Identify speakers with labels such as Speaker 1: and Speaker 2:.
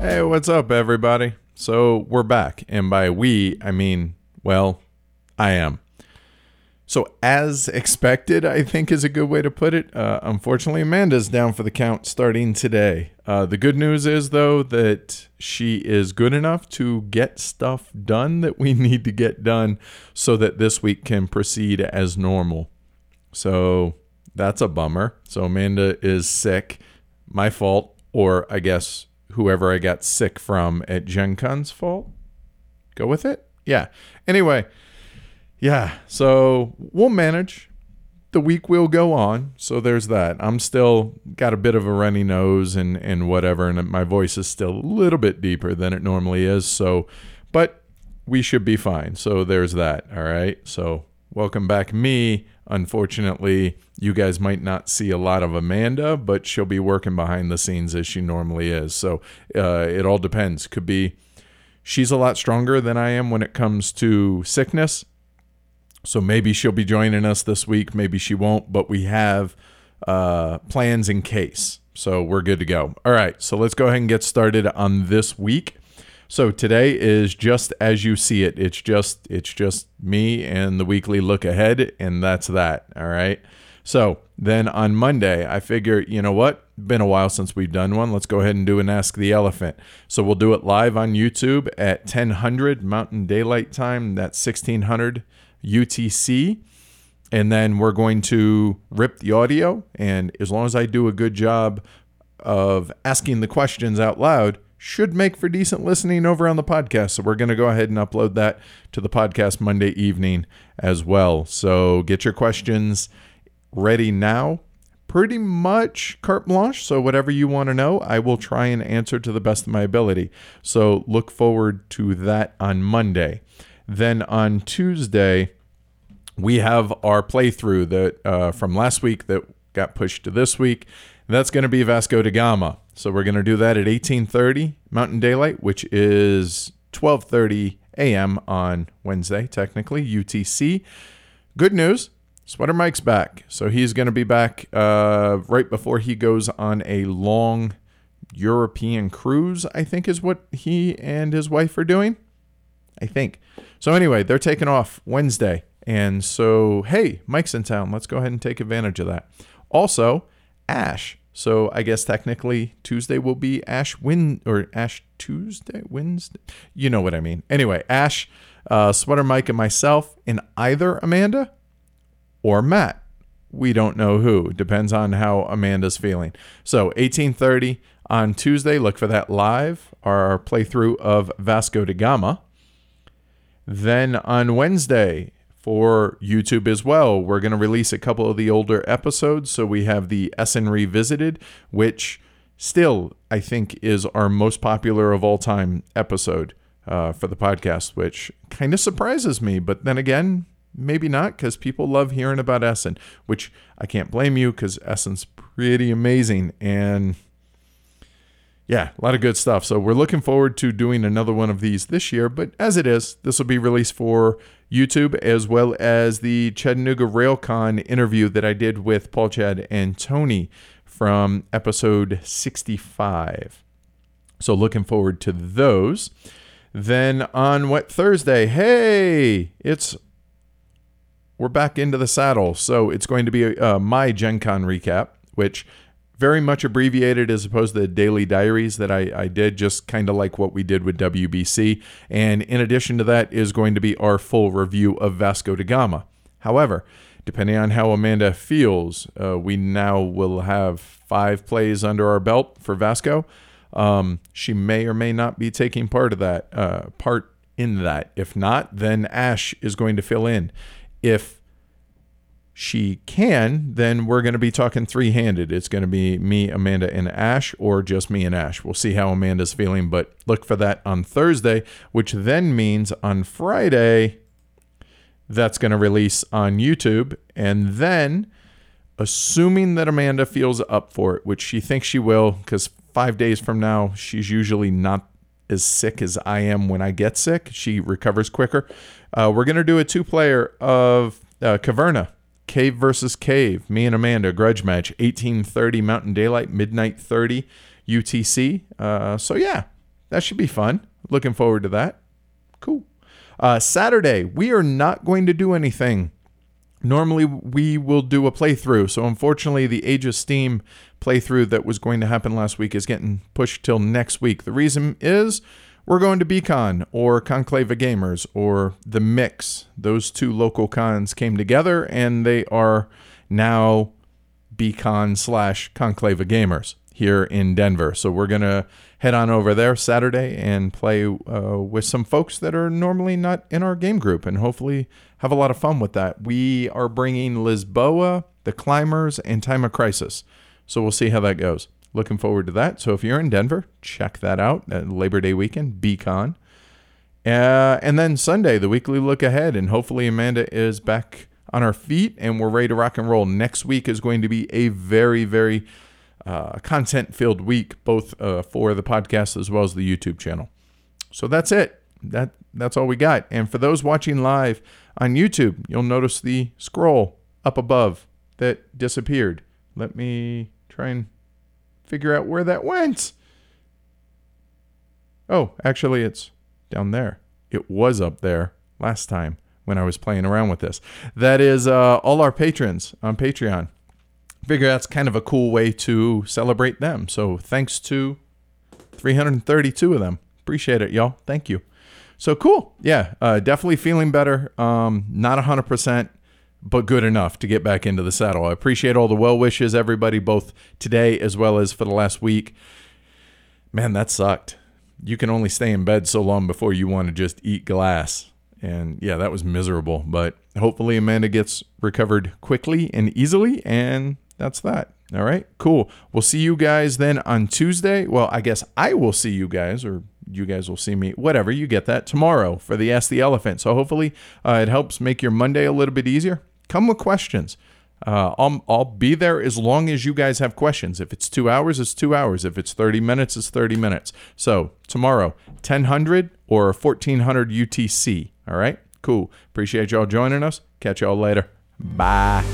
Speaker 1: Hey, what's up, everybody? So, we're back. And by we, I mean, well, I am. So, as expected, I think is a good way to put it. Uh, unfortunately, Amanda's down for the count starting today. Uh, the good news is, though, that she is good enough to get stuff done that we need to get done so that this week can proceed as normal. So, that's a bummer. So, Amanda is sick. My fault, or I guess whoever I got sick from at Gen Con's fault. Go with it? Yeah. Anyway, yeah, so we'll manage. The week will go on, so there's that. I'm still got a bit of a runny nose and and whatever, and my voice is still a little bit deeper than it normally is. So, but we should be fine. So there's that. All right. So welcome back, me. Unfortunately, you guys might not see a lot of Amanda, but she'll be working behind the scenes as she normally is. So uh, it all depends. Could be she's a lot stronger than I am when it comes to sickness. So maybe she'll be joining us this week. Maybe she won't, but we have uh, plans in case. So we're good to go. All right. So let's go ahead and get started on this week. So today is just as you see it. It's just it's just me and the weekly look ahead and that's that, all right? So, then on Monday, I figure, you know what? Been a while since we've done one. Let's go ahead and do an Ask the Elephant. So we'll do it live on YouTube at 1000 Mountain Daylight Time. That's 1600 UTC. And then we're going to rip the audio. And as long as I do a good job of asking the questions out loud, should make for decent listening over on the podcast. So we're going to go ahead and upload that to the podcast Monday evening as well. So get your questions ready now. Pretty much carte blanche. So whatever you want to know, I will try and answer to the best of my ability. So look forward to that on Monday. Then on Tuesday, we have our playthrough that uh, from last week that got pushed to this week. That's going to be Vasco da Gama. So we're going to do that at 18:30 Mountain Daylight, which is 12:30 a.m. on Wednesday, technically UTC. Good news, Sweater Mike's back. So he's going to be back uh, right before he goes on a long European cruise, I think is what he and his wife are doing. I think. So anyway, they're taking off Wednesday. And so, hey, Mike's in town. Let's go ahead and take advantage of that. Also, Ash. So I guess technically Tuesday will be Ash Win or Ash Tuesday, Wednesday. You know what I mean. Anyway, Ash, uh, Sweater Mike, and myself, and either Amanda or Matt. We don't know who. Depends on how Amanda's feeling. So 1830 on Tuesday. Look for that live. Our playthrough of Vasco da Gama. Then on Wednesday for YouTube as well, we're going to release a couple of the older episodes. So we have the Essen Revisited, which still I think is our most popular of all time episode uh, for the podcast, which kind of surprises me. But then again, maybe not because people love hearing about Essen, which I can't blame you because Essen's pretty amazing. And yeah, a lot of good stuff. So we're looking forward to doing another one of these this year. But as it is, this will be released for YouTube as well as the Chattanooga Railcon interview that I did with Paul Chad and Tony from episode 65. So looking forward to those. Then on what Thursday? Hey, it's we're back into the saddle. So it's going to be uh, my Gen Con recap, which very much abbreviated as opposed to the daily diaries that I, I did, just kind of like what we did with WBC. And in addition to that, is going to be our full review of Vasco da Gama. However, depending on how Amanda feels, uh, we now will have five plays under our belt for Vasco. Um, she may or may not be taking part of that uh, part in that. If not, then Ash is going to fill in. If she can, then we're going to be talking three handed. It's going to be me, Amanda, and Ash, or just me and Ash. We'll see how Amanda's feeling, but look for that on Thursday, which then means on Friday, that's going to release on YouTube. And then, assuming that Amanda feels up for it, which she thinks she will, because five days from now, she's usually not as sick as I am when I get sick. She recovers quicker. Uh, we're going to do a two player of uh, Caverna Cave versus Cave. Me and Amanda, grudge match, 1830 Mountain Daylight, midnight 30 UTC. Uh, so, yeah, that should be fun. Looking forward to that. Cool. Uh, Saturday, we are not going to do anything. Normally, we will do a playthrough. So, unfortunately, the Age of Steam playthrough that was going to happen last week is getting pushed till next week. The reason is we're going to BCon or Conclave of Gamers or The Mix. Those two local cons came together and they are now BCon slash Conclave of Gamers here in Denver. So we're going to head on over there Saturday and play uh, with some folks that are normally not in our game group and hopefully have a lot of fun with that. We are bringing Lisboa, The Climbers, and Time of Crisis. So we'll see how that goes. Looking forward to that. So if you're in Denver, check that out. Labor Day weekend, BCon. Uh, and then Sunday, the weekly look ahead, and hopefully Amanda is back on our feet and we're ready to rock and roll. Next week is going to be a very, very uh, content filled week, both uh, for the podcast as well as the YouTube channel. So that's it. That that's all we got. And for those watching live on YouTube, you'll notice the scroll up above that disappeared. Let me try and figure out where that went. Oh, actually, it's down there. It was up there last time when I was playing around with this. That is uh, all our patrons on Patreon. Figure that's kind of a cool way to celebrate them. So thanks to 332 of them. Appreciate it, y'all. Thank you. So cool. Yeah, uh, definitely feeling better. Um, not 100% but good enough to get back into the saddle. I appreciate all the well wishes, everybody, both today as well as for the last week. Man, that sucked. You can only stay in bed so long before you want to just eat glass. And yeah, that was miserable. But hopefully, Amanda gets recovered quickly and easily. And that's that. All right, cool. We'll see you guys then on Tuesday. Well, I guess I will see you guys, or you guys will see me, whatever, you get that tomorrow for the Ask the Elephant. So hopefully uh, it helps make your Monday a little bit easier. Come with questions. Uh, I'll, I'll be there as long as you guys have questions. If it's two hours, it's two hours. If it's 30 minutes, it's 30 minutes. So tomorrow, 1000 or 1400 UTC. All right, cool. Appreciate y'all joining us. Catch y'all later. Bye.